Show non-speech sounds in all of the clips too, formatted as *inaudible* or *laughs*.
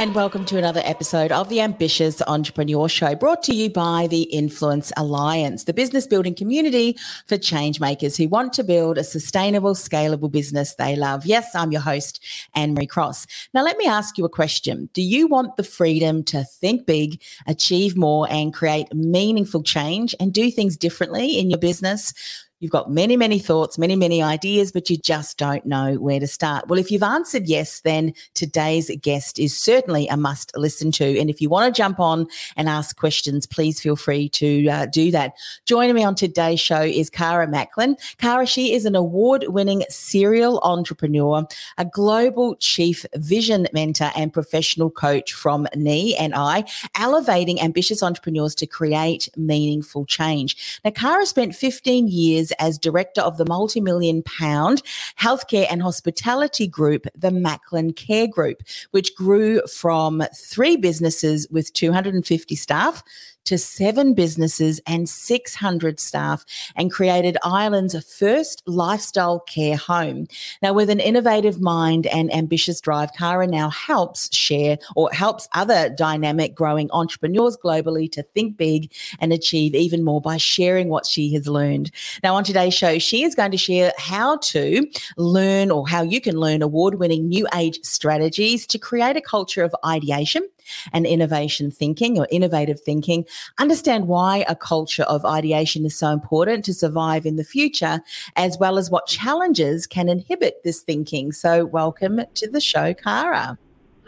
And welcome to another episode of the Ambitious Entrepreneur Show, brought to you by the Influence Alliance, the business building community for change makers who want to build a sustainable, scalable business they love. Yes, I'm your host, Anne Marie Cross. Now, let me ask you a question Do you want the freedom to think big, achieve more, and create meaningful change and do things differently in your business? You've got many, many thoughts, many, many ideas, but you just don't know where to start. Well, if you've answered yes, then today's guest is certainly a must listen to. And if you want to jump on and ask questions, please feel free to uh, do that. Joining me on today's show is Cara Macklin. Cara, she is an award winning serial entrepreneur, a global chief vision mentor, and professional coach from Knee and I, elevating ambitious entrepreneurs to create meaningful change. Now, Cara spent 15 years as director of the multi million pound healthcare and hospitality group, the Macklin Care Group, which grew from three businesses with 250 staff to seven businesses and 600 staff and created Ireland's first lifestyle care home. Now, with an innovative mind and ambitious drive, Cara now helps share or helps other dynamic growing entrepreneurs globally to think big and achieve even more by sharing what she has learned. Now, on today's show, she is going to share how to learn or how you can learn award winning new age strategies to create a culture of ideation and innovation thinking or innovative thinking, understand why a culture of ideation is so important to survive in the future, as well as what challenges can inhibit this thinking. So, welcome to the show, Cara.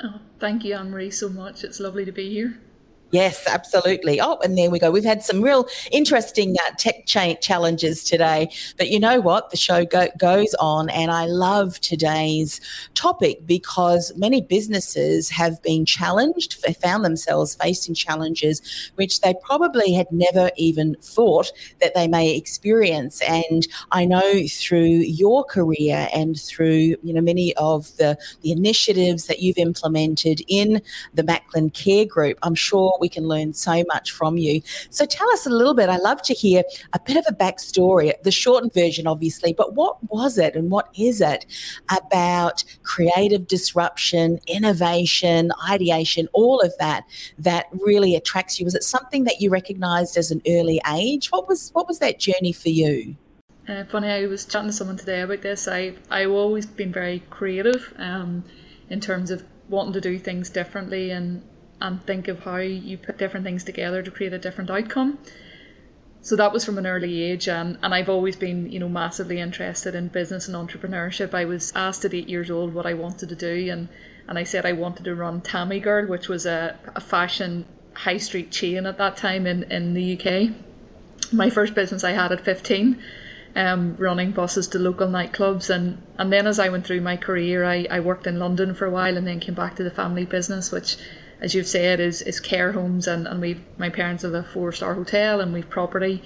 Oh, thank you, Anne Marie, so much. It's lovely to be here. Yes, absolutely. Oh, and there we go. We've had some real interesting uh, tech cha- challenges today. But you know what? The show go- goes on, and I love today's topic because many businesses have been challenged, found themselves facing challenges which they probably had never even thought that they may experience. And I know through your career and through you know many of the, the initiatives that you've implemented in the Macklin Care Group, I'm sure we can learn so much from you. So tell us a little bit. I love to hear a bit of a backstory, the shortened version, obviously, but what was it and what is it about creative disruption, innovation, ideation, all of that that really attracts you? Was it something that you recognized as an early age? What was what was that journey for you? Uh, funny, I was chatting to someone today about this. I I've always been very creative um, in terms of wanting to do things differently and and think of how you put different things together to create a different outcome. So that was from an early age, and, and I've always been, you know, massively interested in business and entrepreneurship. I was asked at eight years old what I wanted to do, and, and I said I wanted to run Tammy Girl, which was a, a fashion high street chain at that time in, in the UK. My first business I had at 15, um, running buses to local nightclubs. And, and then as I went through my career, I, I worked in London for a while and then came back to the family business, which as you've said, is, is care homes and, and we've my parents have a four star hotel and we've property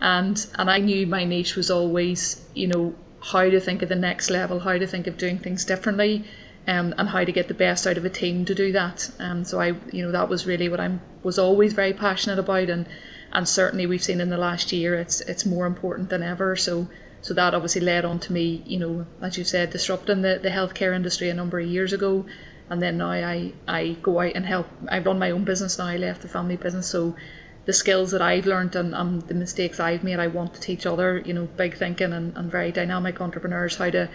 and and I knew my niche was always, you know, how to think of the next level, how to think of doing things differently. Um, and how to get the best out of a team to do that. Um, so I, you know, that was really what I'm was always very passionate about, and and certainly we've seen in the last year it's it's more important than ever. So so that obviously led on to me, you know, as you said, disrupting the, the healthcare industry a number of years ago, and then now I, I go out and help. I run my own business now. I left the family business, so the skills that I've learned and um, the mistakes I've made, I want to teach other, you know, big thinking and, and very dynamic entrepreneurs how to,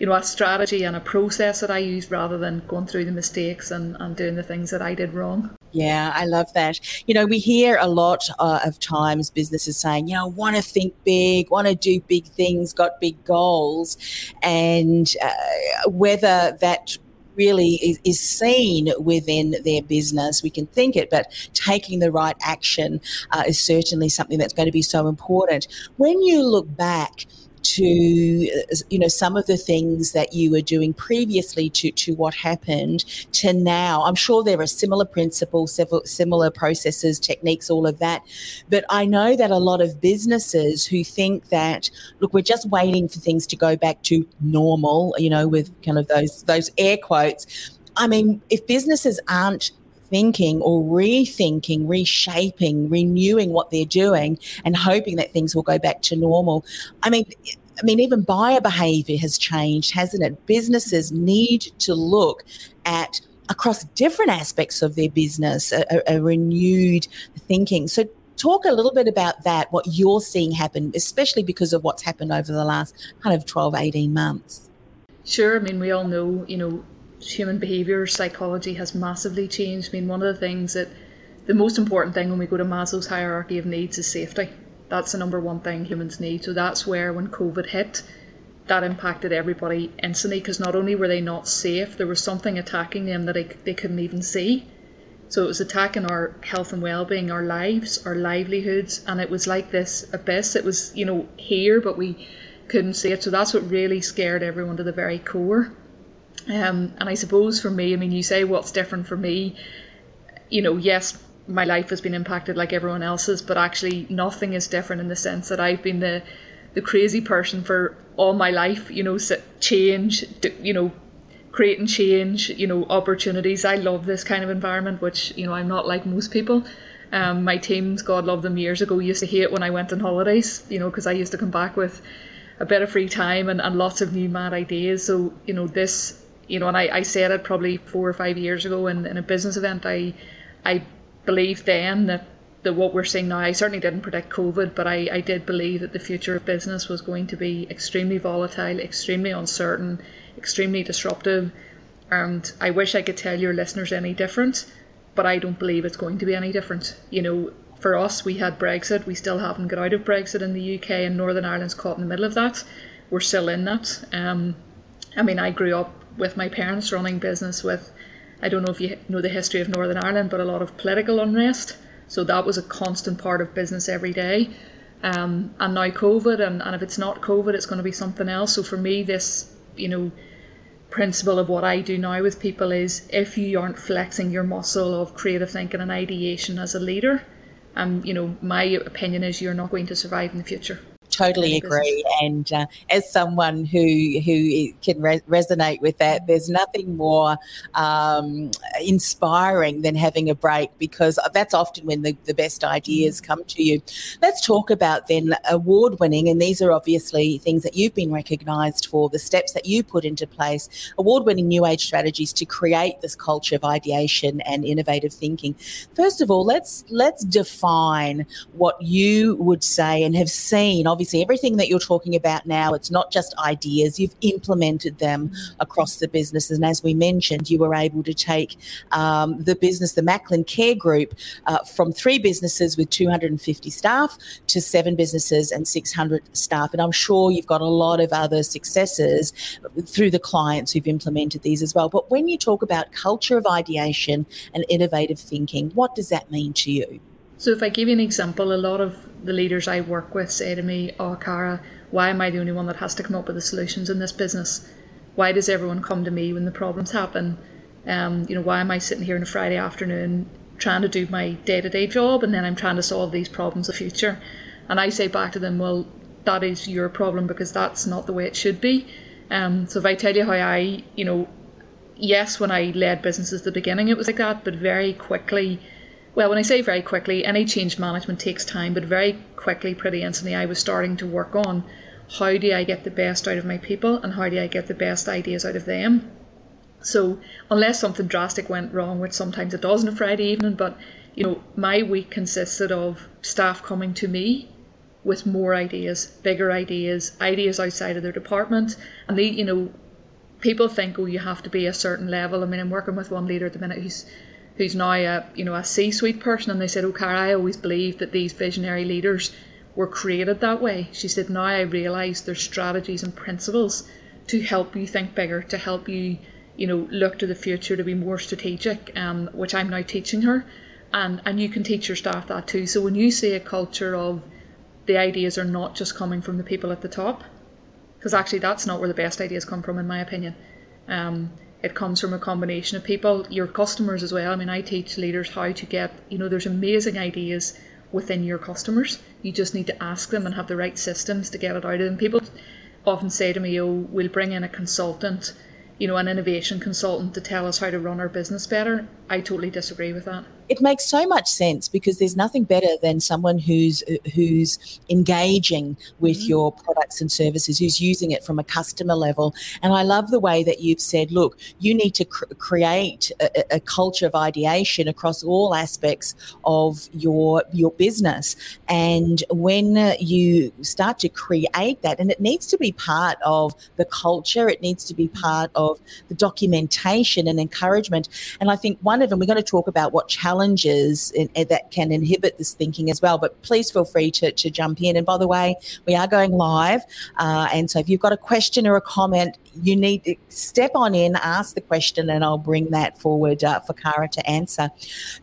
you know, a strategy and a process that I use rather than going through the mistakes and, and doing the things that I did wrong. Yeah, I love that. You know, we hear a lot uh, of times businesses saying, you know, want to think big, want to do big things, got big goals. And uh, whether that really is, is seen within their business. We can think it, but taking the right action uh, is certainly something that's going to be so important. When you look back, to you know some of the things that you were doing previously to to what happened to now. I'm sure there are similar principles similar processes techniques all of that. But i know that a lot of businesses who think that look we're just waiting for things to go back to normal you know with kind of those those air quotes. I mean if businesses aren't thinking or rethinking, reshaping, renewing what they're doing and hoping that things will go back to normal. I mean, I mean, even buyer behavior has changed, hasn't it? Businesses need to look at across different aspects of their business a, a renewed thinking. So, talk a little bit about that, what you're seeing happen, especially because of what's happened over the last kind of 12, 18 months. Sure. I mean, we all know, you know, human behavior, psychology has massively changed. I mean, one of the things that the most important thing when we go to Maslow's hierarchy of needs is safety. That's the number one thing humans need. So that's where when COVID hit, that impacted everybody instantly because not only were they not safe, there was something attacking them that they, they couldn't even see. So it was attacking our health and well-being, our lives, our livelihoods, and it was like this abyss. It was, you know, here, but we couldn't see it. So that's what really scared everyone to the very core. Um, and I suppose for me, I mean, you say what's different for me. You know, yes, my life has been impacted like everyone else's, but actually nothing is different in the sense that I've been the the crazy person for all my life. You know, change. You know, creating change. You know, opportunities. I love this kind of environment, which you know I'm not like most people. Um, my teams, God love them, years ago used to hate when I went on holidays. You know, because I used to come back with a bit of free time and, and lots of new mad ideas. So you know, this you know, and I, I said it probably four or five years ago in, in a business event. I I believed then that that what we're seeing now, I certainly didn't predict COVID, but I, I did believe that the future of business was going to be extremely volatile, extremely uncertain, extremely disruptive. And I wish I could tell your listeners any different, but I don't believe it's going to be any different. You know, for us, we had Brexit. We still haven't got out of Brexit in the UK, and Northern Ireland's caught in the middle of that. We're still in that. Um, I mean, I grew up with my parents running business with, I don't know if you know the history of Northern Ireland, but a lot of political unrest. So that was a constant part of business every day. Um, and now COVID, and, and if it's not COVID, it's going to be something else. So for me, this, you know, principle of what I do now with people is if you aren't flexing your muscle of creative thinking and ideation as a leader, um, you know, my opinion is you're not going to survive in the future totally agree. And uh, as someone who who can re- resonate with that, there's nothing more um, inspiring than having a break because that's often when the, the best ideas mm. come to you. Let's talk about then award winning, and these are obviously things that you've been recognised for, the steps that you put into place, award winning new age strategies to create this culture of ideation and innovative thinking. First of all, let's let's define what you would say and have seen. Obviously obviously everything that you're talking about now, it's not just ideas, you've implemented them across the businesses. And as we mentioned, you were able to take um, the business, the Macklin Care Group, uh, from three businesses with 250 staff to seven businesses and 600 staff. And I'm sure you've got a lot of other successes through the clients who've implemented these as well. But when you talk about culture of ideation and innovative thinking, what does that mean to you? So, if I give you an example, a lot of the leaders I work with say to me, Oh, Cara, why am I the only one that has to come up with the solutions in this business? Why does everyone come to me when the problems happen? Um, you know, why am I sitting here on a Friday afternoon trying to do my day to day job and then I'm trying to solve these problems of the future? And I say back to them, Well, that is your problem because that's not the way it should be. Um, so if I tell you how I, you know, yes, when I led businesses at the beginning, it was like that, but very quickly well, when I say very quickly, any change management takes time, but very quickly, pretty instantly, I was starting to work on how do I get the best out of my people and how do I get the best ideas out of them. So, unless something drastic went wrong, which sometimes it does on a Friday evening, but you know, my week consisted of staff coming to me with more ideas, bigger ideas, ideas outside of their department, and they, you know, people think, oh, you have to be a certain level. I mean, I'm working with one leader at the minute who's who's now a you know a C-suite person, and they said, "Oh, Cara, I always believed that these visionary leaders were created that way." She said, "Now I realise there's strategies and principles to help you think bigger, to help you, you know, look to the future, to be more strategic." Um, which I'm now teaching her, and and you can teach your staff that too. So when you see a culture of the ideas are not just coming from the people at the top, because actually that's not where the best ideas come from, in my opinion. Um, it comes from a combination of people, your customers as well. I mean, I teach leaders how to get, you know, there's amazing ideas within your customers. You just need to ask them and have the right systems to get it out of them. People often say to me, oh, we'll bring in a consultant, you know, an innovation consultant to tell us how to run our business better. I totally disagree with that it makes so much sense because there's nothing better than someone who's who's engaging with mm-hmm. your products and services, who's using it from a customer level. And I love the way that you've said, look, you need to cr- create a, a, culture of ideation across all aspects of your your business. And when you start to create that, and it needs to be part of the culture, it needs to be part of the documentation and encouragement. And I think one of them, we're going to talk about what challenges challenges in, in, that can inhibit this thinking as well. But please feel free to, to jump in. And by the way, we are going live. Uh, and so if you've got a question or a comment, you need to step on in, ask the question, and I'll bring that forward uh, for Cara to answer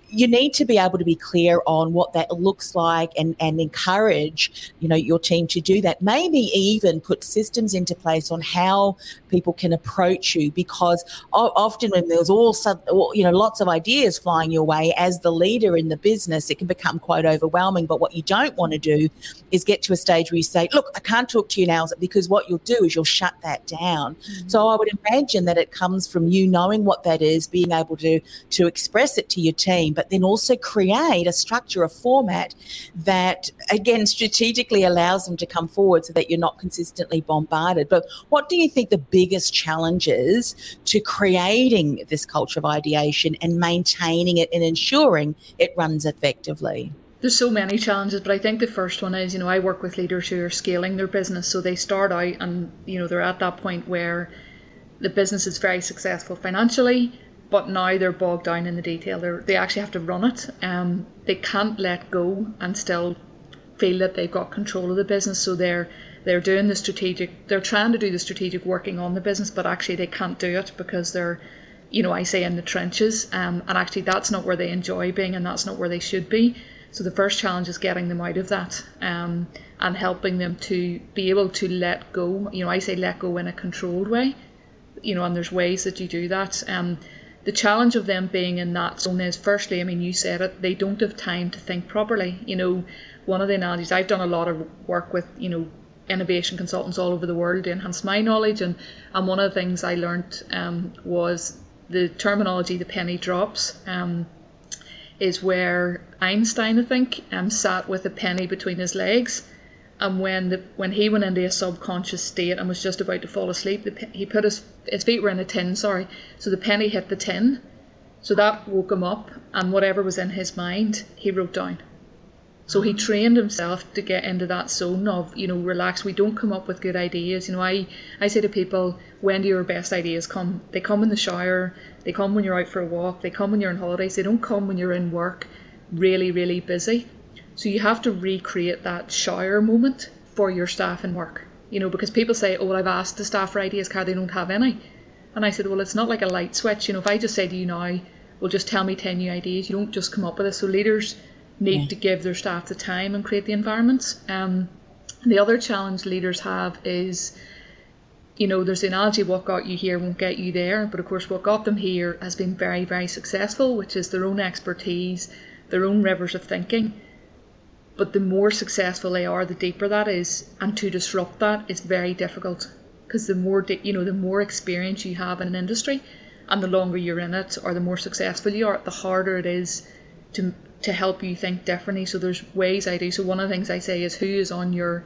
you need to be able to be clear on what that looks like and, and encourage you know your team to do that. Maybe even put systems into place on how people can approach you because often when there's all you know lots of ideas flying your way as the leader in the business it can become quite overwhelming. But what you don't want to do is get to a stage where you say look i can't talk to you now because what you'll do is you'll shut that down. Mm-hmm. so i would imagine that it comes from you knowing what that is being able to to express it to your team but then also create a structure, a format that, again, strategically allows them to come forward so that you're not consistently bombarded. But what do you think the biggest challenges to creating this culture of ideation and maintaining it and ensuring it runs effectively? there's so many challenges, but I think the first one is, you know, I work with leaders who are scaling their business. So they start out and, you know, they're at that point where the business is very successful financially, but now they're bogged down in the detail. They're, they actually have to run it. Um, they can't let go and still feel that they've got control of the business. So they're they're doing the strategic. They're trying to do the strategic working on the business, but actually they can't do it because they're, you know, I say in the trenches. Um, and actually that's not where they enjoy being, and that's not where they should be. So the first challenge is getting them out of that. Um, and helping them to be able to let go. You know, I say let go in a controlled way. You know, and there's ways that you do that. Um, the challenge of them being in that zone is firstly, I mean, you said it, they don't have time to think properly. You know, one of the analogies, I've done a lot of work with, you know, innovation consultants all over the world to enhance my knowledge, and, and one of the things I learned um, was the terminology, the penny drops. Um, is where Einstein, I think, um, sat with a penny between his legs and when the when he went into a subconscious state and was just about to fall asleep, the, he put his his feet were in a tin. Sorry, so the penny hit the tin, so that woke him up, and whatever was in his mind, he wrote down. So he trained himself to get into that zone of you know relax. We don't come up with good ideas. You know, I I say to people, when do your best ideas come? They come in the shower. They come when you're out for a walk. They come when you're on holidays. They don't come when you're in work, really really busy. So you have to recreate that shower moment for your staff and work. You know, because people say, oh, well, I've asked the staff for ideas card, they don't have any. And I said, well, it's not like a light switch. You know, if I just say to you now, well, just tell me 10 new ideas, you don't just come up with it. So leaders need yeah. to give their staff the time and create the environments. Um, the other challenge leaders have is, you know, there's the analogy what got you here won't get you there. But of course, what got them here has been very, very successful, which is their own expertise, their own rivers of thinking but the more successful they are, the deeper that is, and to disrupt that is very difficult because the more you know, the more experience you have in an industry, and the longer you're in it, or the more successful you are, the harder it is to to help you think differently. So there's ways I do. So one of the things I say is who is on your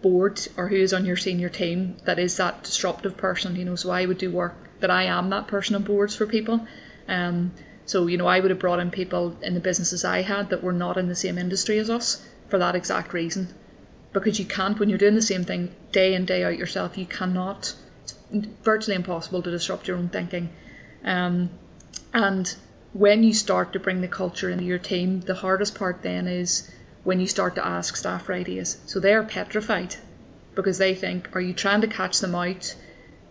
board or who is on your senior team that is that disruptive person. You know, so I would do work that I am that person on boards for people. Um, so you know, I would have brought in people in the businesses I had that were not in the same industry as us for that exact reason. Because you can't, when you're doing the same thing day in, day out yourself, you cannot, it's virtually impossible to disrupt your own thinking. Um, and when you start to bring the culture into your team, the hardest part then is when you start to ask staff for ideas. So they are petrified because they think, are you trying to catch them out?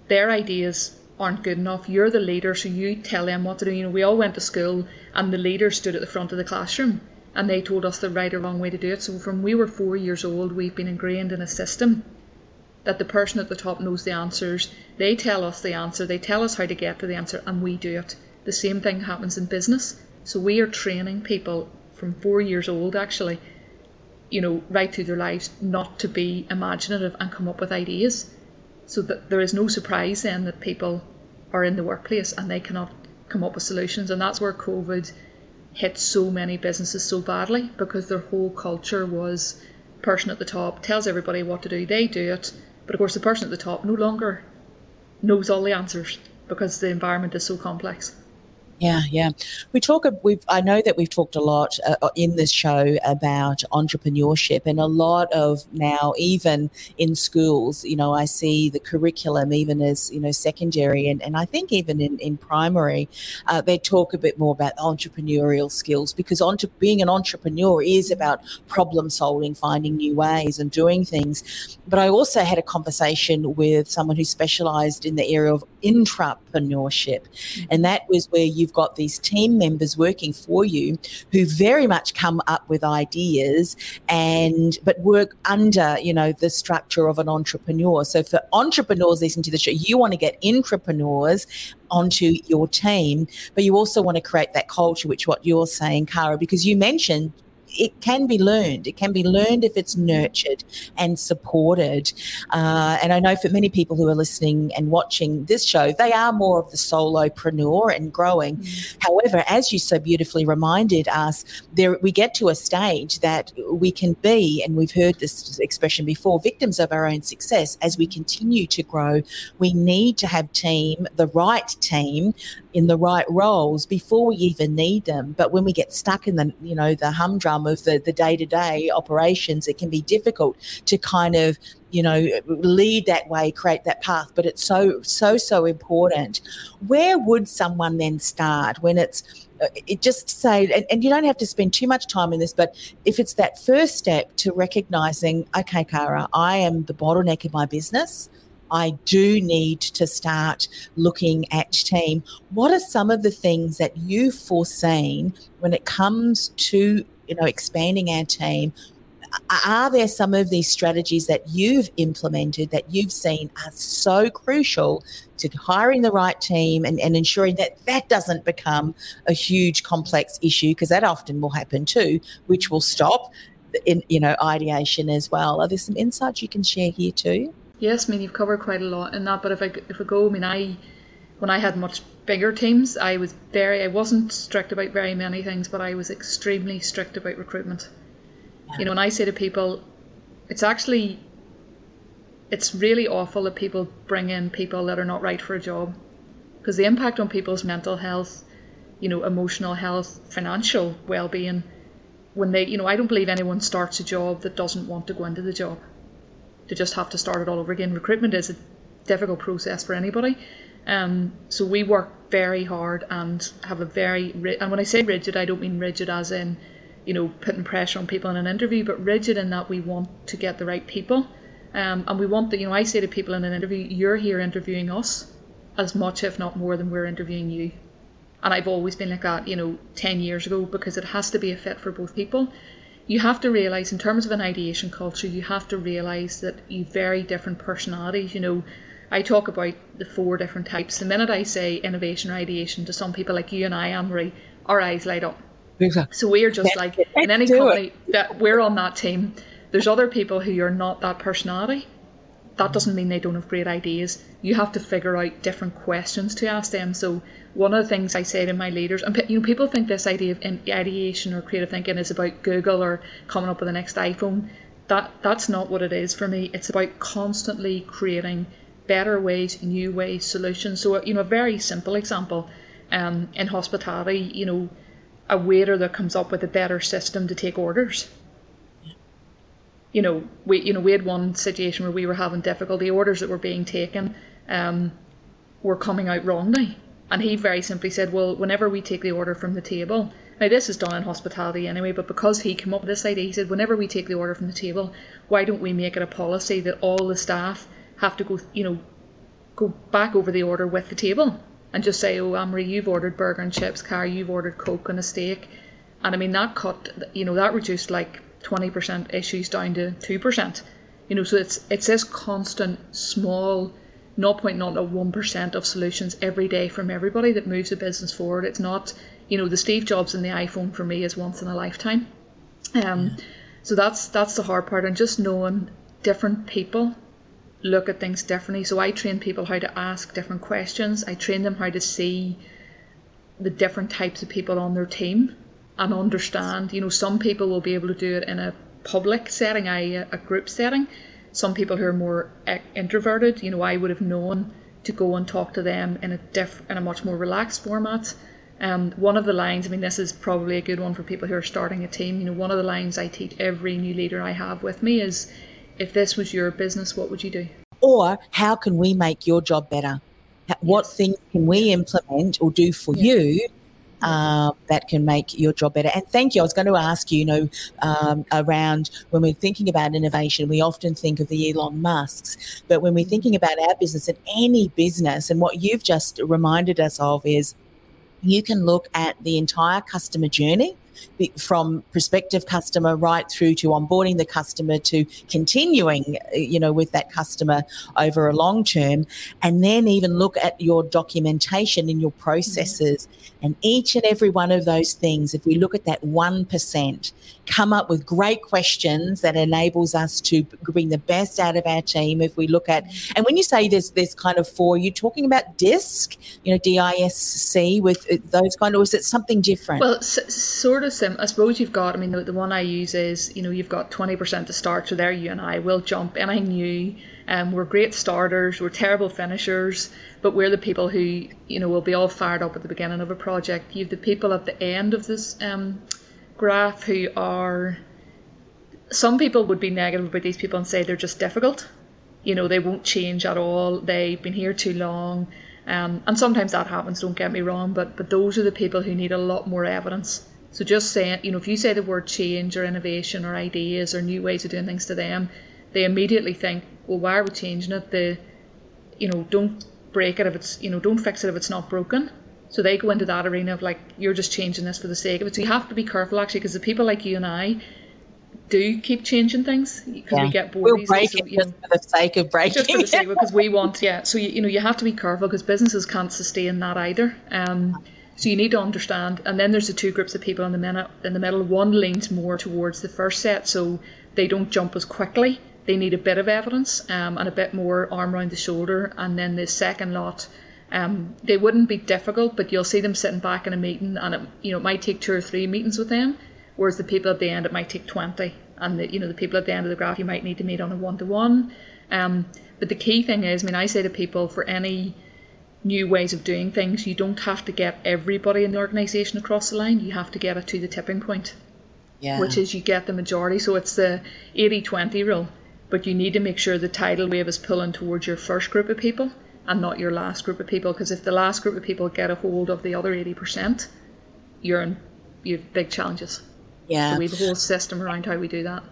Their ideas aren't good enough. You're the leader, so you tell them what to do. You know, we all went to school and the leader stood at the front of the classroom and they told us the right or wrong way to do it. So from we were four years old, we've been ingrained in a system that the person at the top knows the answers. They tell us the answer, they tell us how to get to the answer, and we do it. The same thing happens in business. So we are training people from four years old, actually, you know, right through their lives, not to be imaginative and come up with ideas. So that there is no surprise then that people are in the workplace and they cannot come up with solutions. And that's where COVID hit so many businesses so badly because their whole culture was person at the top tells everybody what to do, they do it, but of course the person at the top no longer knows all the answers because the environment is so complex. Yeah, yeah. We talk. We've. I know that we've talked a lot uh, uh, in this show about entrepreneurship, and a lot of now, even in schools, you know, I see the curriculum, even as you know, secondary, and, and I think even in in primary, uh, they talk a bit more about entrepreneurial skills because entre- being an entrepreneur is about problem solving, finding new ways, and doing things. But I also had a conversation with someone who specialised in the area of intrapreneurship, mm-hmm. and that was where you you've got these team members working for you who very much come up with ideas and but work under you know the structure of an entrepreneur so for entrepreneurs listening to the show you want to get entrepreneurs onto your team but you also want to create that culture which what you're saying Kara because you mentioned it can be learned. It can be learned if it's nurtured and supported. Uh, and I know for many people who are listening and watching this show, they are more of the solopreneur and growing. Mm. However, as you so beautifully reminded us, there we get to a stage that we can be, and we've heard this expression before, victims of our own success. As we continue to grow, we need to have team, the right team, in the right roles before we even need them. But when we get stuck in the you know the humdrum of the the day to day operations, it can be difficult to kind of you know lead that way, create that path. But it's so so so important. Where would someone then start when it's uh, it just say and, and, you don't have to spend too much time in this but if it's that first step to recognizing okay Cara i am the bottleneck in my business I do need to start looking at team. What are some of the things that you've foreseen when it comes to you know expanding our team? Are there some of these strategies that you've implemented that you've seen are so crucial to hiring the right team and, and ensuring that that doesn't become a huge complex issue because that often will happen too, which will stop in you know ideation as well. Are there some insights you can share here too? Yes, I mean you've covered quite a lot in that. But if I if I go, I mean I when I had much bigger teams, I was very I wasn't strict about very many things, but I was extremely strict about recruitment. You know, when I say to people, it's actually it's really awful that people bring in people that are not right for a job because the impact on people's mental health, you know, emotional health, financial well-being when they, you know, I don't believe anyone starts a job that doesn't want to go into the job to just have to start it all over again. Recruitment is a difficult process for anybody. Um, so we work very hard and have a very and when I say rigid, I don't mean rigid as in you know putting pressure on people in an interview, but rigid in that we want to get the right people. Um, and we want that you know I say to people in an interview, you're here interviewing us as much if not more than we're interviewing you. And I've always been like that, you know, ten years ago because it has to be a fit for both people you have to realize in terms of an ideation culture you have to realize that you very different personalities you know i talk about the four different types the minute i say innovation or ideation to some people like you and i Anne-Marie our eyes light up exactly. so we're just like in any company it. that we're on that team there's other people who are not that personality that doesn't mean they don't have great ideas you have to figure out different questions to ask them so one of the things I say to my leaders, and you know, people think this idea of ideation or creative thinking is about Google or coming up with the next iPhone. That that's not what it is for me. It's about constantly creating better ways, new ways, solutions. So you know, a very simple example, um, in hospitality, you know, a waiter that comes up with a better system to take orders. You know, we you know we had one situation where we were having difficulty orders that were being taken, um, were coming out wrongly and he very simply said, Well, whenever we take the order from the table, now this is done in hospitality anyway, but because he came up with this idea, he said, Whenever we take the order from the table, why don't we make it a policy that all the staff have to go, you know, go back over the order with the table and just say, Oh, Amory, you've ordered burger and chips, Car, you've ordered Coke and a steak. And I mean, that cut, you know, that reduced like 20% issues down to 2%. You know, so it's it's this constant small 0.01% of solutions every day from everybody that moves the business forward. It's not, you know, the Steve Jobs and the iPhone for me is once in a lifetime. Um, so that's that's the hard part, and just knowing different people look at things differently. So I train people how to ask different questions. I train them how to see the different types of people on their team and understand. You know, some people will be able to do it in a public setting, a group setting. Some people who are more introverted, you know, I would have known to go and talk to them in a diff- in a much more relaxed format. Um, one of the lines, I mean, this is probably a good one for people who are starting a team. You know, one of the lines I teach every new leader I have with me is, "If this was your business, what would you do?" Or how can we make your job better? What yes. things can we implement or do for yeah. you uh, that can make your job better. And thank you. I was going to ask you, you know, um, around when we're thinking about innovation, we often think of the Elon Musks, but when we're thinking about our business and any business, and what you've just reminded us of is you can look at the entire customer journey from prospective customer right through to onboarding the customer to continuing, you know, with that customer over a long term, and then even look at your documentation and your processes. Mm-hmm. And each and every one of those things, if we look at that 1%, come up with great questions that enables us to bring the best out of our team. If we look at, and when you say there's there's kind of four, you're talking about DISC, you know, D-I-S-C with uh, those kind of, or is it something different? Well, s- sort of sim. I suppose you've got, I mean, the, the one I use is, you know, you've got 20% to start. So there you and I will jump. And I knew um, we're great starters, we're terrible finishers, but we're the people who, you know, will be all fired up at the beginning of a project. You've the people at the end of this um, graph who are, some people would be negative about these people and say they're just difficult. You know, they won't change at all. They've been here too long. Um, and sometimes that happens, don't get me wrong, but, but those are the people who need a lot more evidence so just saying, you know, if you say the word change or innovation or ideas or new ways of doing things to them, they immediately think, well, why are we changing it? The, you know, don't break it if it's, you know, don't fix it if it's not broken. So they go into that arena of like, you're just changing this for the sake of it. So you have to be careful actually, because the people like you and I do keep changing things because yeah. we get bored. We'll break so, it just know, for the sake of breaking. Just for the sake of because we want, yeah. So you, you know, you have to be careful because businesses can't sustain that either. Um, so you need to understand, and then there's the two groups of people in the minute in the middle. One leans more towards the first set, so they don't jump as quickly. They need a bit of evidence um, and a bit more arm around the shoulder. And then the second lot, um, they wouldn't be difficult, but you'll see them sitting back in a meeting, and it, you know it might take two or three meetings with them. Whereas the people at the end, it might take twenty, and the you know the people at the end of the graph, you might need to meet on a one to one. But the key thing is, I mean, I say to people for any new ways of doing things, you don't have to get everybody in the organisation across the line. You have to get it to the tipping point, yeah. which is you get the majority. So it's the 80 20 rule, but you need to make sure the tidal wave is pulling towards your first group of people and not your last group of people. Because if the last group of people get a hold of the other 80%, you're in you have big challenges. Yeah. So we have a whole system around how we do that.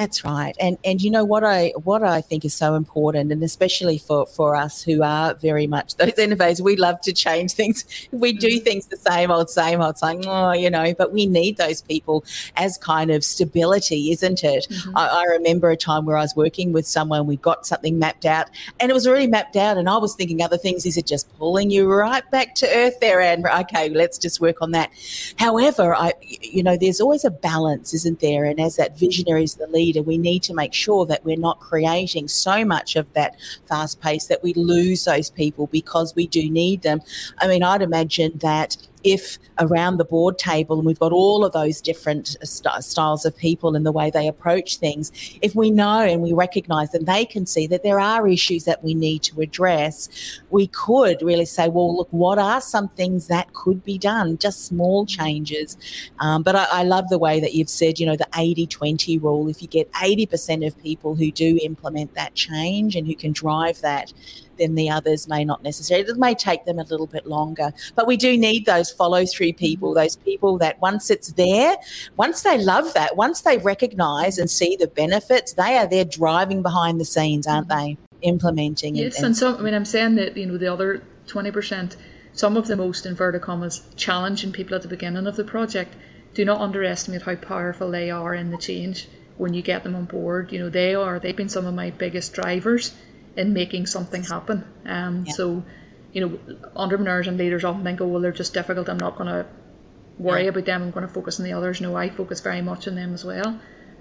That's right. And and you know what I what I think is so important and especially for for us who are very much those innovators we love to change things. We do mm-hmm. things the same old same old saying, oh, you know, but we need those people as kind of stability, isn't it? Mm-hmm. I, I, remember a time where I was working with someone, we got something mapped out and it was already mapped out and I was thinking other things. Is it just pulling you right back to earth there and okay, let's just work on that. However, I you know, there's always a balance, isn't there? And as that visionary is the leader leader, we need to make sure that we're not creating so much of that fast pace that we lose those people because we do need them. I mean, I'd imagine that if around the board table and we've got all of those different st- styles of people and the way they approach things, if we know and we recognize and they can see that there are issues that we need to address, we could really say, well, look, what are some things that could be done? Just small changes. Um, but I, I love the way that you've said, you know, the 80 20 rule. If you get 80% of people who do implement that change and who can drive that, then the others may not necessarily. It may take them a little bit longer. But we do need those follow through people, those people that once it's there, once they love that, once they recognize and see the benefits, they are there driving behind the scenes, aren't they? Implementing. Yes, and, and some, I mean, I'm saying that, you know, the other 20%, some of the most inverted commas challenging people at the beginning of the project, do not underestimate how powerful they are in the change when you get them on board. You know, they are they've been some of my biggest drivers in making something happen. Um, yeah. so you know, entrepreneurs and leaders often think, oh well, they're just difficult. I'm not going to worry yeah. about them. I'm going to focus on the others. No, I focus very much on them as well.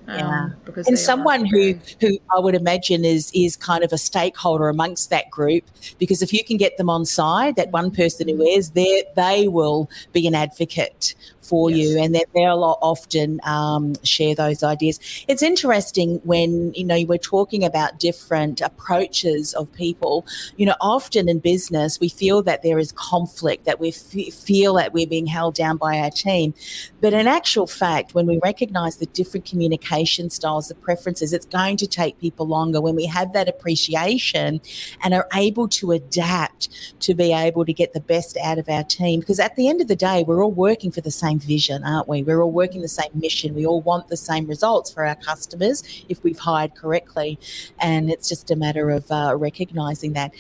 Yeah. Um, because and someone who who I would imagine is is kind of a stakeholder amongst that group because if you can get them on side, that one person who is there, they will be an advocate for yes. you and that they'll often um, share those ideas. It's interesting when, you know, we're talking about different approaches of people. You know, often in business, we feel that there is conflict, that we f- feel that we're being held down by our team. But in actual fact, when we recognize the different communication styles, the preferences, it's going to take people longer when we have that appreciation and are able to adapt to be able to get the best out of our team. Because at the end of the day, we're all working for the same vision, aren't we? We're all working the same mission. We all want the same results for our customers if we've hired correctly. And it's just a matter of uh, recognizing that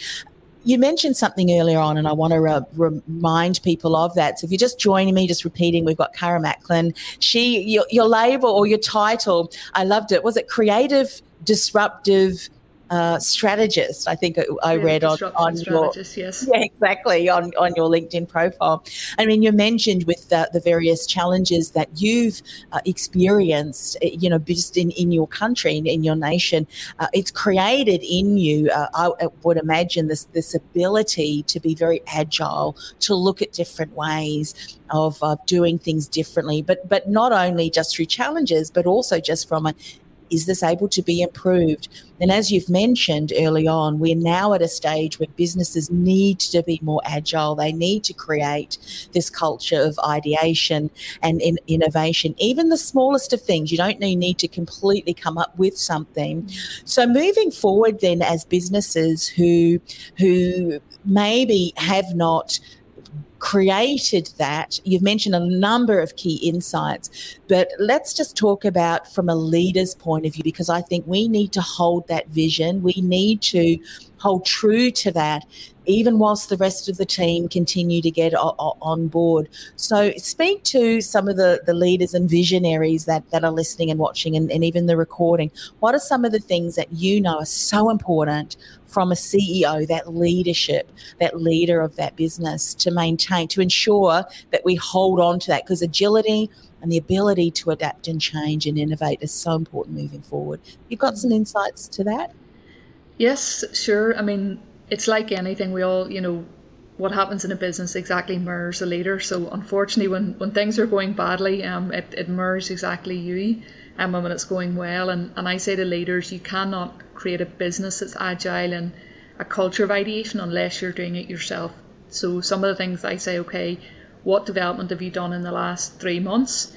you mentioned something earlier on, and I want to uh, remind people of that. So, if you're just joining me, just repeating, we've got Cara Macklin. She, your, your label or your title, I loved it. Was it creative, disruptive? Uh, strategist. I think I read on, on your yes. *laughs* yeah exactly on, on your LinkedIn profile. I mean, you mentioned with the, the various challenges that you've uh, experienced, eh, you know, just in, in your country, in, in your nation, uh, it's created in you. Uh, I would imagine this this ability to be very agile, to look at different ways of doing things differently, but but not only just through challenges, but also just from a is this able to be improved? And as you've mentioned early on, we're now at a stage where businesses need to be more agile. They need to create this culture of ideation and in innovation, even the smallest of things. You don't need to completely come up with something. So moving forward then as businesses who who maybe have not created that. You've mentioned a number of key insights, but let's just talk about from a leader's point of view, because I think we need to hold that vision. We need to hold true to that, even whilst the rest of the team continue to get o- on board. So, speak to some of the, the leaders and visionaries that, that are listening and watching, and, and even the recording. What are some of the things that you know are so important from a CEO, that leadership, that leader of that business to maintain, to ensure that we hold on to that because agility and the ability to adapt and change and innovate is so important moving forward. You've got some insights to that? Yes, sure. I mean, it's like anything. We all, you know, what happens in a business exactly mirrors a leader. So unfortunately, when, when things are going badly, um, it, it mirrors exactly you. Um, and when it's going well, and, and I say to leaders, you cannot create a business that's agile and a culture of ideation unless you're doing it yourself. So some of the things I say, okay, what development have you done in the last three months?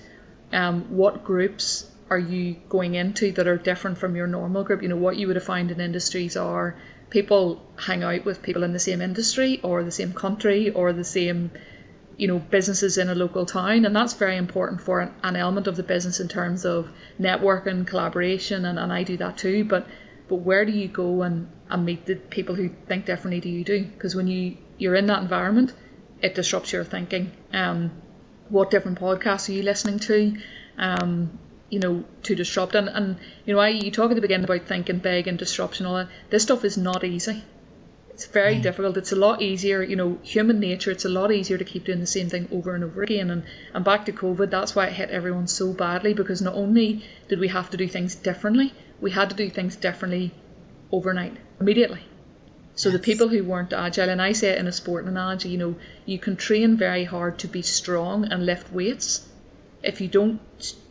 Um, what groups are you going into that are different from your normal group? You know, what you would have found in industries are people hang out with people in the same industry or the same country or the same you know businesses in a local town and that's very important for an, an element of the business in terms of networking collaboration and, and i do that too but but where do you go and, and meet the people who think differently to you do? Because when you, you're in that environment, it disrupts your thinking. Um, what different podcasts are you listening to? Um, you know, to disrupt and, and you know, I you talk at the beginning about thinking big and disruption all that. This stuff is not easy. It's very mm. difficult. It's a lot easier, you know, human nature, it's a lot easier to keep doing the same thing over and over again. And, and back to COVID, that's why it hit everyone so badly because not only did we have to do things differently, we had to do things differently overnight, immediately. So yes. the people who weren't agile, and I say it in a sport analogy, you know, you can train very hard to be strong and lift weights. If you don't,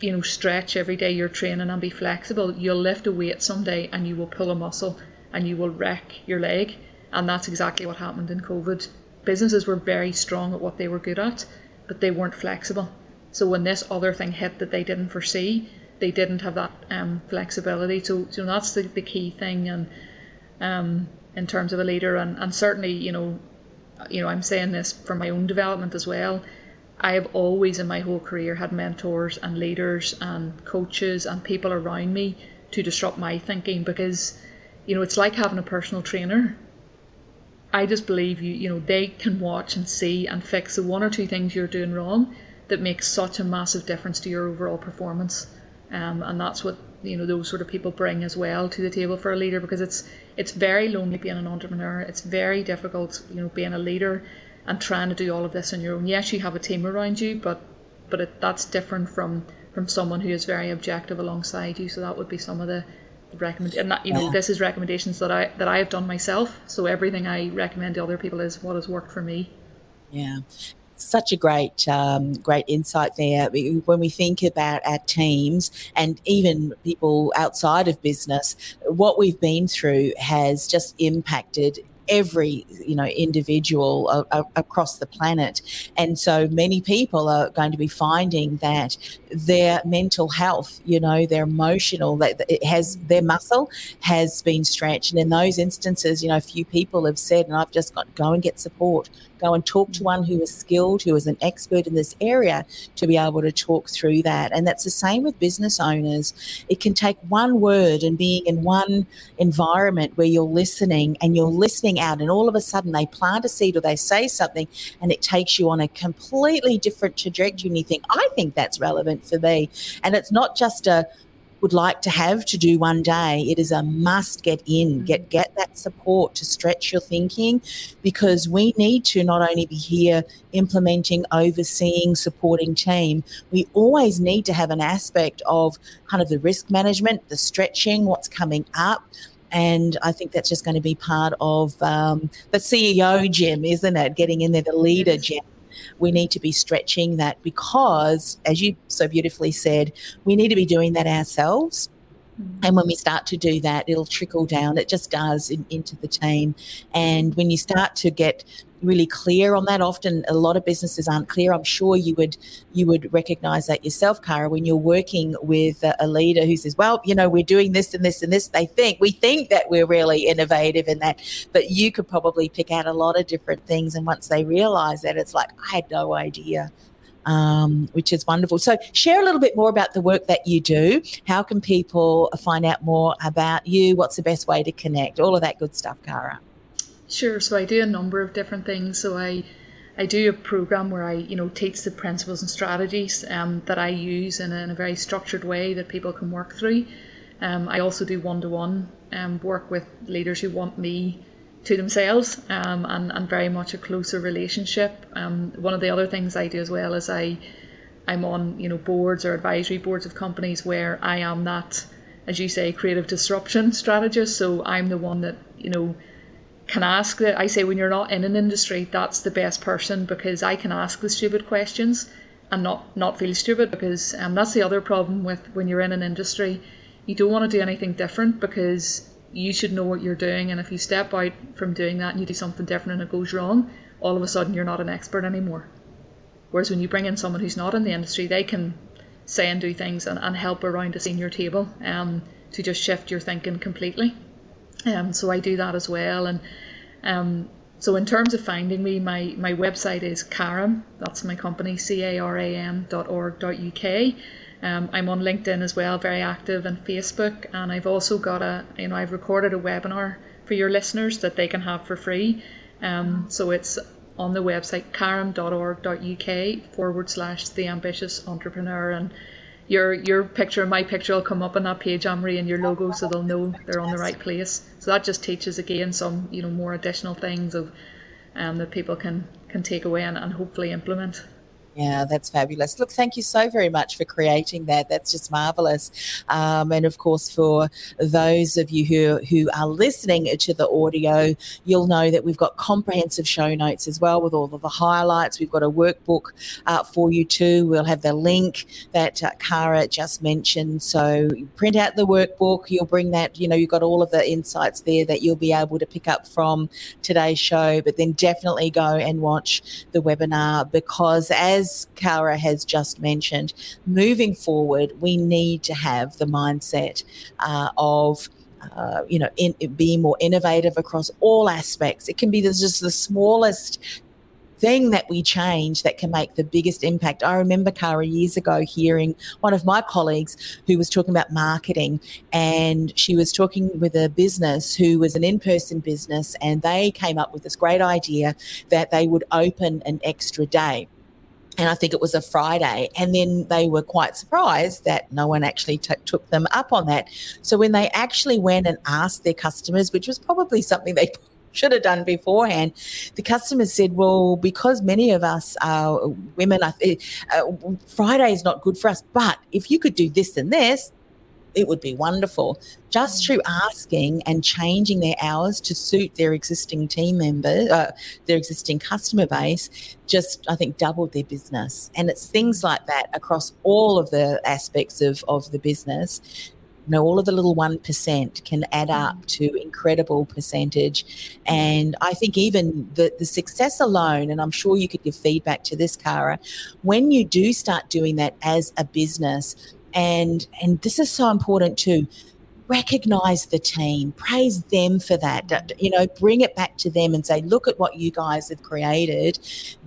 you know, stretch every day you're training and be flexible, you'll lift a weight someday and you will pull a muscle and you will wreck your leg. And that's exactly what happened in COVID. Businesses were very strong at what they were good at, but they weren't flexible. So when this other thing hit that they didn't foresee, they didn't have that um, flexibility. So, so that's the, the key thing, and um, in terms of a leader, and, and certainly, you know, you know, I'm saying this for my own development as well. I have always in my whole career had mentors and leaders and coaches and people around me to disrupt my thinking because, you know, it's like having a personal trainer. I just believe you, you know, they can watch and see and fix the one or two things you're doing wrong that makes such a massive difference to your overall performance. Um, and that's what you know those sort of people bring as well to the table for a leader because it's it's very lonely being an entrepreneur. It's very difficult, you know, being a leader and trying to do all of this on your own. Yes, you have a team around you, but but it, that's different from from someone who is very objective alongside you. So that would be some of the recommend and that you know yeah. this is recommendations that I that I have done myself. So everything I recommend to other people is what has worked for me. Yeah, such a great um, great insight there when we think about our teams and even people outside of business what we've been through has just impacted every you know individual uh, uh, across the planet and so many people are going to be finding that their mental health you know their emotional that it has their muscle has been stretched and in those instances you know a few people have said and I've just got go and get support go and talk to one who is skilled, who is an expert in this area to be able to talk through that. And that's the same with business owners. It can take one word and being in one environment where you're listening and you're listening out, and all of a sudden they plant a seed or they say something and it takes you on a completely different trajectory. And you think, I think that's relevant for me. And it's not just a would like to have to do one day, it is a must get in, mm-hmm. get get that support to stretch your thinking because we need to not only be here implementing, overseeing, supporting team, we always need to have an aspect of kind of the risk management, the stretching, what's coming up, and I think that's just going to be part of um, the CEO gym, isn't it? Getting in there, the leader gym we need to be stretching that because, as you so beautifully said, we need to be doing that ourselves. Mm. And when we start to do that, it'll trickle down. It just does in, into the team. And when you start to get really clear on that. Often, a lot of businesses aren't clear. I'm sure you would you would recognise that yourself, Cara, when you're working with a, a, leader who says, "Well, you know, we're doing this and this and this." They think we think that we're really innovative in that, but you could probably pick out a lot of different things. And once they realise that, it's like I had no idea. Um, which is wonderful. So, share a little bit more about the work that you do. How can people find out more about you? What's the best way to connect? All of that good stuff, Cara. Sure. So I do a number of different things. So I I do a program where I you know teach the principles and strategies um, that I use in a, in a, very structured way that people can work through. Um, I also do one to one work with leaders who want me to themselves um, and, and very much a closer relationship. Um, one of the other things I do as well is I I'm on you know boards or advisory boards of companies where I am that as you say creative disruption *laughs* strategist. So I'm the one that you know can ask that I say when you're not in an industry, that's the best person because I can ask the stupid questions and not not feel stupid because um, that's the other problem with when you're in an industry, you don't want to do anything different because you should know what you're doing and if you step out from doing that and you do something different and it goes wrong, all of a sudden you're not an expert anymore. Whereas when you bring in someone who's not in the industry, they can say and do things and, and help around a senior table um, to just shift your thinking completely. Um, so I do that as well. And um, so in terms of finding me, my, my website is caram, that's my company, C-A-R-A-M dot org dot UK. Um, I'm on LinkedIn as well, very active, and Facebook. And I've also got a, you know, I've recorded a webinar for your listeners that they can have for free. Um, so it's on the website caram.org.uk forward slash the ambitious entrepreneur. And your your picture my picture will come up on that page, Amory, and your logo, so they'll know they're on the right place. So that just teaches again some you know more additional things of um, that people can can take away and, and hopefully implement. Yeah, that's fabulous. Look, thank you so very much for creating that. That's just marvelous. Um, and of course, for those of you who, who are listening to the audio, you'll know that we've got comprehensive show notes as well with all of the highlights. We've got a workbook uh, for you too. We'll have the link that uh, Cara just mentioned. So print out the workbook. You'll bring that, you know, you've got all of the insights there that you'll be able to pick up from today's show. But then definitely go and watch the webinar because as as Cara has just mentioned, moving forward, we need to have the mindset uh, of uh, you know, in, being more innovative across all aspects. It can be just the smallest thing that we change that can make the biggest impact. I remember, Cara, years ago hearing one of my colleagues who was talking about marketing, and she was talking with a business who was an in person business, and they came up with this great idea that they would open an extra day and I think it was a Friday. And then they were quite surprised that no one actually t- took them up on that. So when they actually went and asked their customers, which was probably something they *laughs* should have done beforehand, the customers said, "Well, because many of us are women, uh, Friday is not good for us. But if you could do this and this, it would be wonderful. Just mm. through asking and changing their hours to suit their existing team members, uh, their existing customer base, just I think doubled their business. And it's things mm. like that across all of the aspects of, of the business. You know, all of the little 1% can add mm. up to incredible percentage. And I think even the, the success alone, and I'm sure you could give feedback to this, Cara, when you do start doing that as a business, and and this is so important too recognize the team praise them for that you know bring it back to them and say look at what you guys have created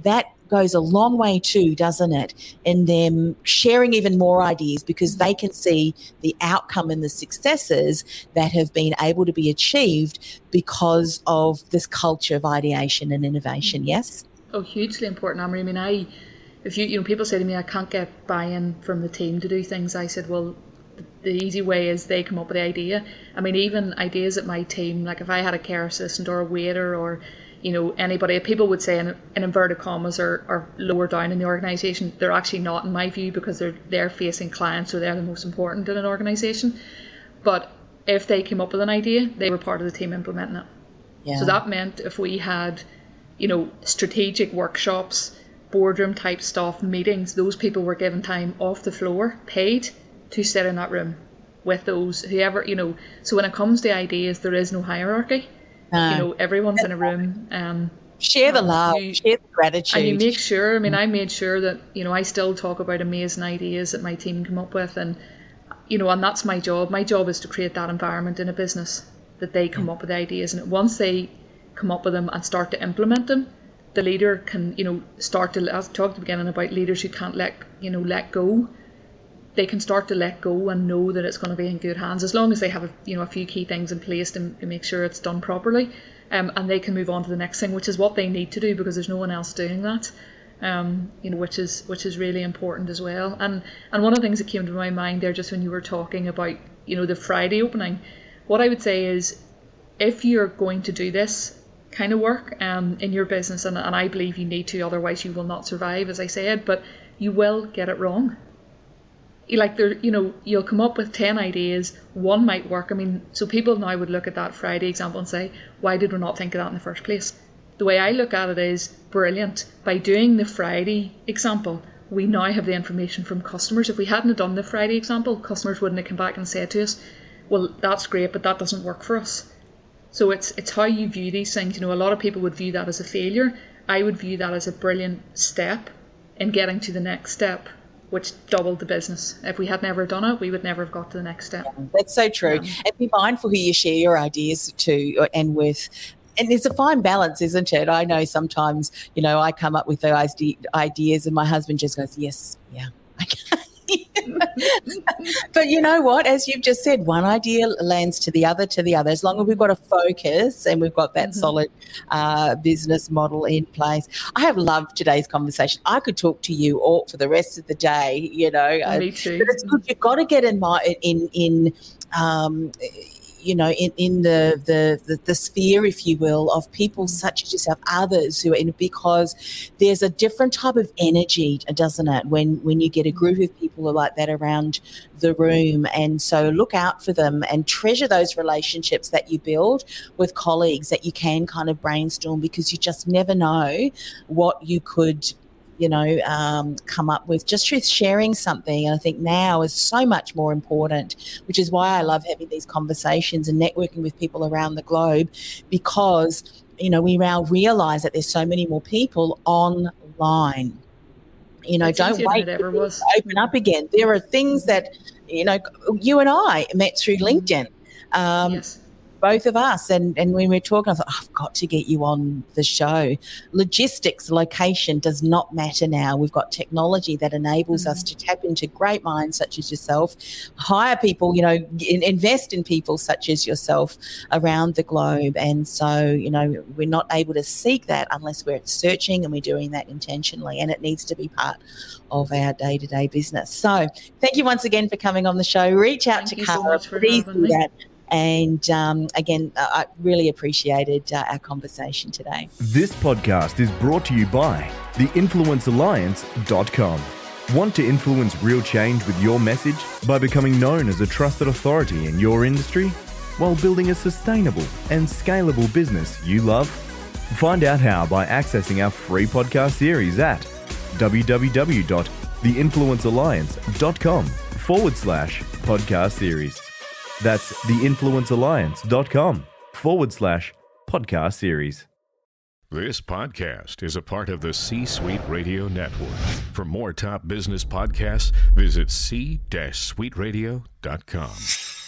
that goes a long way too doesn't it in them sharing even more ideas because they can see the outcome and the successes that have been able to be achieved because of this culture of ideation and innovation mm. yes oh hugely important i mean i if you you know people say to me I can't get buy-in from the team to do things, I said, well, the easy way is they come up with the idea. I mean, even ideas at my team, like if I had a care assistant or a waiter or you know anybody, people would say in, in inverted commas or, or lower down in the organisation, they're actually not in my view because they're they're facing clients, so they're the most important in an organisation. But if they came up with an idea, they were part of the team implementing it. Yeah. So that meant if we had, you know, strategic workshops boardroom type stuff, meetings, those people were given time off the floor, paid to sit in that room with those whoever you know. So when it comes to ideas, there is no hierarchy. Uh, you know, everyone's in a room. *laughs* Um, share the love, you, share the gratitude, and you make sure. I mean, I made sure that you know I still talk about amazing ideas that my team come up with, and you know, and that's my job. My job is to create that environment in a business that they come up with ideas, and once they come up with them and start to implement them, the leader can you know start to I talked at the beginning about leaders who can't let you know let go they can start to let go and know that it's going to be in good hands as long as they have a, you know a few key things in place to, to make sure it's done properly um, and they can move on to the next thing which is what they need to do because there's no one else doing that um, you know which is which is really important as well and and one of the things that came to my mind there just when you were talking about you know the Friday opening what I would say is if you're going to do this kind of work um, in your business, and, and I believe you need to, otherwise you will not survive, as I said. But you will get it wrong. Like there, you know, you'll come up with ten ideas. One might work. I mean, so people now would look at that Friday example and say, "Why did we not think of that in the first place?" The way I look at it is brilliant. By doing the Friday example, we now have the information from customers. If we hadn't done the Friday example, customers wouldn't have come back and said to us, "Well, that's great, but that doesn't work for us." So it's it's how you view these things. You know, a lot of people would view that as a failure. I would view that as a brilliant step in getting to the next step, which doubled the business. If we had never done it, we would never have got to the next step. Yeah, that's so true. Yeah. And be mindful who you share your ideas to uh, and with and it's a fine balance, isn't it? I know sometimes, you know, I come up with those ideas and my husband just goes, yes, yeah. *laughs* *laughs* but you know what? As you've just said, one idea lands to the other, to the other. As long as we've got a focus and we've got that mm-hmm. solid uh, business model in place. I have loved today's conversation. I could talk to you all for the rest of the day. You know, me too. But it's good. You've got to get in my in in. Um, you know, in, in the, the, the, the, sphere, if you will, of people mm. such as yourself, others who are in because there's a different type of energy, uh, doesn't it, when, when you get a group of people like that around the room. And so look out for them and treasure those relationships that you build with colleagues that you can kind of brainstorm because you just never know what you could you know, um, come up with just through sharing something. And I think now is so much more important, which is why I love having these conversations and networking with people around the globe because, you know, we now realize that there's so many more people online. You know, it's don't wait to open up again. There are things that, you know, you and I met through mm-hmm. LinkedIn. Um, yes both of us. And, and when we were talking, I thought, oh, I've got to get you on the show. Logistics, location does not matter now. We've got technology that enables mm-hmm. us to tap into great minds such as yourself, hire people, you know, in, invest in people such as yourself around the globe. And so, you know, we're not able to seek that unless we're searching and we're doing that intentionally. And it needs to be part of our day to day business. So, thank you once again for coming on the show. Reach out thank to Carla. So please do that. And um, again, I really appreciated uh, our conversation today. This podcast is brought to you by theinfluencealliance.com. Want to influence real change with your message by becoming known as a trusted authority in your industry while building a sustainable and scalable business you love? Find out how by accessing our free podcast series at www.theinfluencealliance.com forward slash podcast series. That's theinfluencealliance.com forward slash podcast series. This podcast is a part of the C Suite Radio Network. For more top business podcasts, visit c-suiteradio.com.